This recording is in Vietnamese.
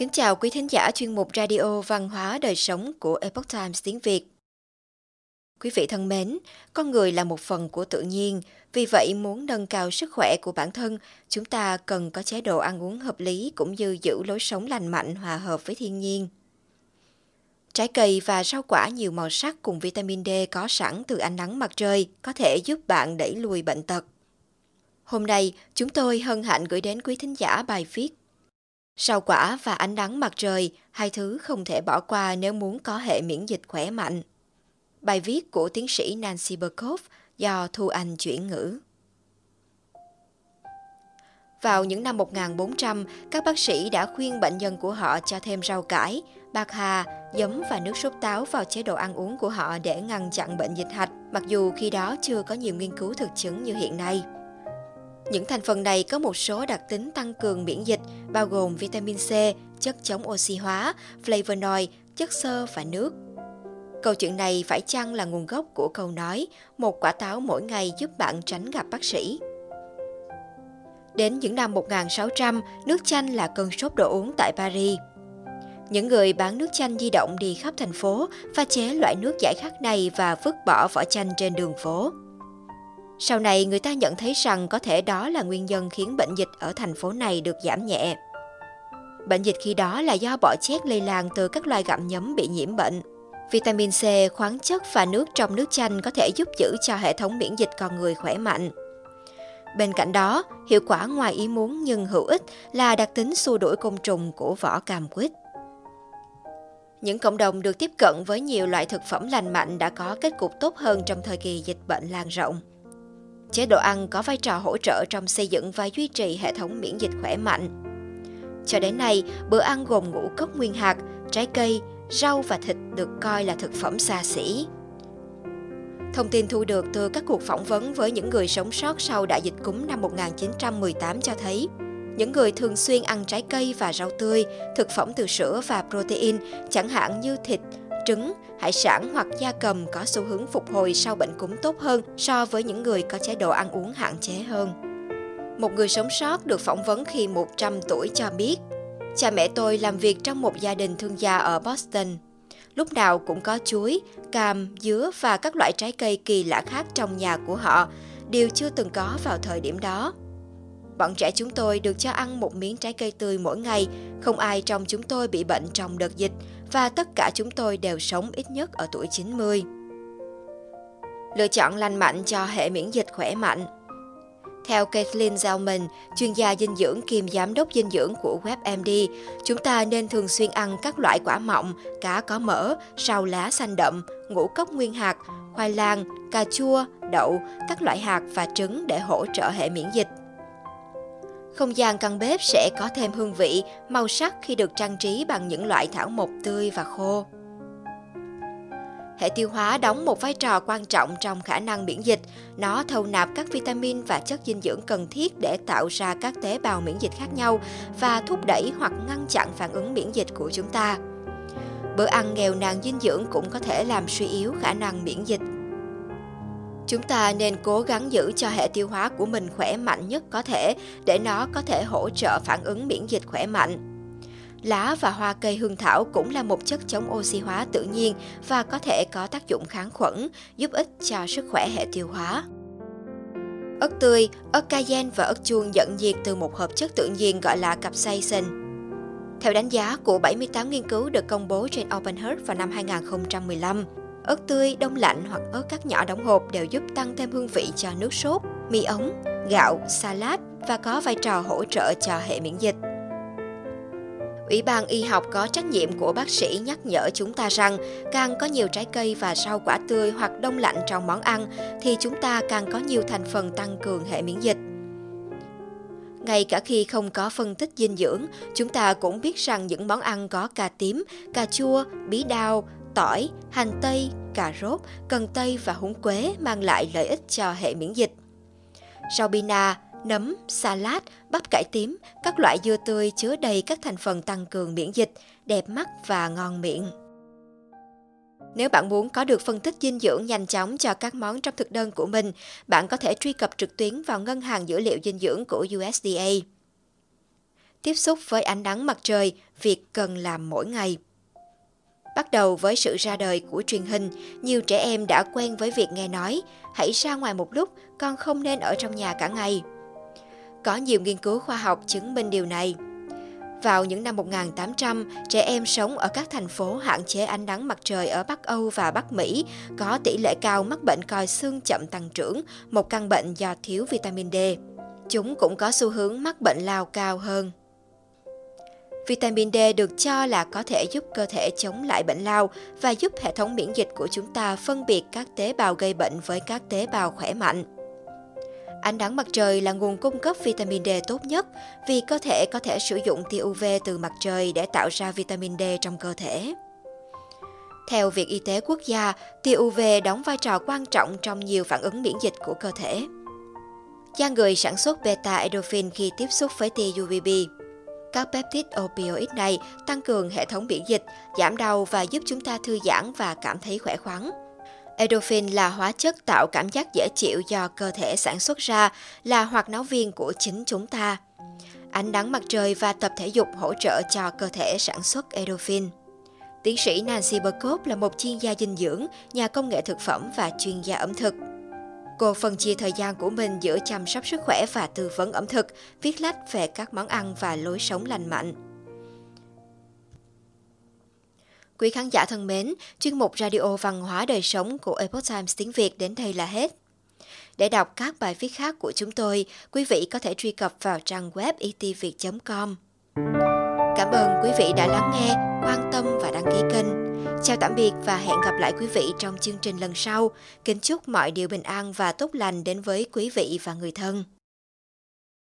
Kính chào quý thính giả chuyên mục Radio Văn hóa Đời Sống của Epoch Times tiếng Việt. Quý vị thân mến, con người là một phần của tự nhiên, vì vậy muốn nâng cao sức khỏe của bản thân, chúng ta cần có chế độ ăn uống hợp lý cũng như giữ lối sống lành mạnh hòa hợp với thiên nhiên. Trái cây và rau quả nhiều màu sắc cùng vitamin D có sẵn từ ánh nắng mặt trời có thể giúp bạn đẩy lùi bệnh tật. Hôm nay, chúng tôi hân hạnh gửi đến quý thính giả bài viết Rau quả và ánh nắng mặt trời, hai thứ không thể bỏ qua nếu muốn có hệ miễn dịch khỏe mạnh. Bài viết của tiến sĩ Nancy Berkhoff do Thu Anh chuyển ngữ. Vào những năm 1400, các bác sĩ đã khuyên bệnh nhân của họ cho thêm rau cải, bạc hà, giấm và nước sốt táo vào chế độ ăn uống của họ để ngăn chặn bệnh dịch hạch, mặc dù khi đó chưa có nhiều nghiên cứu thực chứng như hiện nay. Những thành phần này có một số đặc tính tăng cường miễn dịch, bao gồm vitamin C, chất chống oxy hóa, flavonoid, chất xơ và nước. Câu chuyện này phải chăng là nguồn gốc của câu nói một quả táo mỗi ngày giúp bạn tránh gặp bác sĩ? Đến những năm 1600, nước chanh là cơn sốt đồ uống tại Paris. Những người bán nước chanh di động đi khắp thành phố, pha chế loại nước giải khát này và vứt bỏ vỏ chanh trên đường phố. Sau này người ta nhận thấy rằng có thể đó là nguyên nhân khiến bệnh dịch ở thành phố này được giảm nhẹ. Bệnh dịch khi đó là do bọ chét lây lan từ các loài gặm nhấm bị nhiễm bệnh. Vitamin C, khoáng chất và nước trong nước chanh có thể giúp giữ cho hệ thống miễn dịch con người khỏe mạnh. Bên cạnh đó, hiệu quả ngoài ý muốn nhưng hữu ích là đặc tính xua đuổi côn trùng của vỏ cam quýt. Những cộng đồng được tiếp cận với nhiều loại thực phẩm lành mạnh đã có kết cục tốt hơn trong thời kỳ dịch bệnh lan rộng. Chế độ ăn có vai trò hỗ trợ trong xây dựng và duy trì hệ thống miễn dịch khỏe mạnh. Cho đến nay, bữa ăn gồm ngũ cốc nguyên hạt, trái cây, rau và thịt được coi là thực phẩm xa xỉ. Thông tin thu được từ các cuộc phỏng vấn với những người sống sót sau đại dịch cúm năm 1918 cho thấy, những người thường xuyên ăn trái cây và rau tươi, thực phẩm từ sữa và protein, chẳng hạn như thịt, trứng, hải sản hoặc gia cầm có xu hướng phục hồi sau bệnh cúm tốt hơn so với những người có chế độ ăn uống hạn chế hơn. Một người sống sót được phỏng vấn khi 100 tuổi cho biết, cha mẹ tôi làm việc trong một gia đình thương gia ở Boston. Lúc nào cũng có chuối, cam, dứa và các loại trái cây kỳ lạ khác trong nhà của họ, đều chưa từng có vào thời điểm đó. Bọn trẻ chúng tôi được cho ăn một miếng trái cây tươi mỗi ngày, không ai trong chúng tôi bị bệnh trong đợt dịch và tất cả chúng tôi đều sống ít nhất ở tuổi 90. Lựa chọn lành mạnh cho hệ miễn dịch khỏe mạnh theo Kathleen Zellman, chuyên gia dinh dưỡng kiêm giám đốc dinh dưỡng của WebMD, chúng ta nên thường xuyên ăn các loại quả mọng, cá có mỡ, rau lá xanh đậm, ngũ cốc nguyên hạt, khoai lang, cà chua, đậu, các loại hạt và trứng để hỗ trợ hệ miễn dịch. Không gian căn bếp sẽ có thêm hương vị, màu sắc khi được trang trí bằng những loại thảo mộc tươi và khô. Hệ tiêu hóa đóng một vai trò quan trọng trong khả năng miễn dịch. Nó thâu nạp các vitamin và chất dinh dưỡng cần thiết để tạo ra các tế bào miễn dịch khác nhau và thúc đẩy hoặc ngăn chặn phản ứng miễn dịch của chúng ta. Bữa ăn nghèo nàn dinh dưỡng cũng có thể làm suy yếu khả năng miễn dịch. Chúng ta nên cố gắng giữ cho hệ tiêu hóa của mình khỏe mạnh nhất có thể để nó có thể hỗ trợ phản ứng miễn dịch khỏe mạnh. Lá và hoa cây hương thảo cũng là một chất chống oxy hóa tự nhiên và có thể có tác dụng kháng khuẩn, giúp ích cho sức khỏe hệ tiêu hóa. Ớt tươi, ớt cayenne và ớt chuông dẫn nhiệt từ một hợp chất tự nhiên gọi là capsaicin. Theo đánh giá của 78 nghiên cứu được công bố trên Open Heart vào năm 2015, ớt tươi, đông lạnh hoặc ớt cắt nhỏ đóng hộp đều giúp tăng thêm hương vị cho nước sốt, mì ống, gạo, salad và có vai trò hỗ trợ cho hệ miễn dịch. Ủy ban y học có trách nhiệm của bác sĩ nhắc nhở chúng ta rằng càng có nhiều trái cây và rau quả tươi hoặc đông lạnh trong món ăn thì chúng ta càng có nhiều thành phần tăng cường hệ miễn dịch. Ngay cả khi không có phân tích dinh dưỡng, chúng ta cũng biết rằng những món ăn có cà tím, cà chua, bí đao, tỏi, hành tây, cà rốt, cần tây và húng quế mang lại lợi ích cho hệ miễn dịch. Rau bina, nấm, salad, bắp cải tím, các loại dưa tươi chứa đầy các thành phần tăng cường miễn dịch, đẹp mắt và ngon miệng. Nếu bạn muốn có được phân tích dinh dưỡng nhanh chóng cho các món trong thực đơn của mình, bạn có thể truy cập trực tuyến vào ngân hàng dữ liệu dinh dưỡng của USDA. tiếp xúc với ánh nắng mặt trời, việc cần làm mỗi ngày. Bắt đầu với sự ra đời của truyền hình, nhiều trẻ em đã quen với việc nghe nói, hãy ra ngoài một lúc, con không nên ở trong nhà cả ngày. Có nhiều nghiên cứu khoa học chứng minh điều này. Vào những năm 1800, trẻ em sống ở các thành phố hạn chế ánh nắng mặt trời ở Bắc Âu và Bắc Mỹ có tỷ lệ cao mắc bệnh còi xương chậm tăng trưởng, một căn bệnh do thiếu vitamin D. Chúng cũng có xu hướng mắc bệnh lao cao hơn. Vitamin D được cho là có thể giúp cơ thể chống lại bệnh lao và giúp hệ thống miễn dịch của chúng ta phân biệt các tế bào gây bệnh với các tế bào khỏe mạnh. Ánh nắng mặt trời là nguồn cung cấp vitamin D tốt nhất vì cơ thể có thể sử dụng tia UV từ mặt trời để tạo ra vitamin D trong cơ thể. Theo Viện Y tế Quốc gia, tia UV đóng vai trò quan trọng trong nhiều phản ứng miễn dịch của cơ thể. Da người sản xuất beta endorphin khi tiếp xúc với tia UVB. Các peptide opioid này tăng cường hệ thống miễn dịch, giảm đau và giúp chúng ta thư giãn và cảm thấy khỏe khoắn. Endorphin là hóa chất tạo cảm giác dễ chịu do cơ thể sản xuất ra, là hoạt náo viên của chính chúng ta. Ánh nắng mặt trời và tập thể dục hỗ trợ cho cơ thể sản xuất endorphin. Tiến sĩ Nancy Berkop là một chuyên gia dinh dưỡng, nhà công nghệ thực phẩm và chuyên gia ẩm thực. Cô phân chia thời gian của mình giữa chăm sóc sức khỏe và tư vấn ẩm thực, viết lách về các món ăn và lối sống lành mạnh. Quý khán giả thân mến, chuyên mục Radio Văn hóa Đời Sống của Epoch Times tiếng Việt đến đây là hết. Để đọc các bài viết khác của chúng tôi, quý vị có thể truy cập vào trang web e itviet.com. Cảm ơn quý vị đã lắng nghe, quan tâm và đăng ký kênh. Chào tạm biệt và hẹn gặp lại quý vị trong chương trình lần sau. Kính chúc mọi điều bình an và tốt lành đến với quý vị và người thân.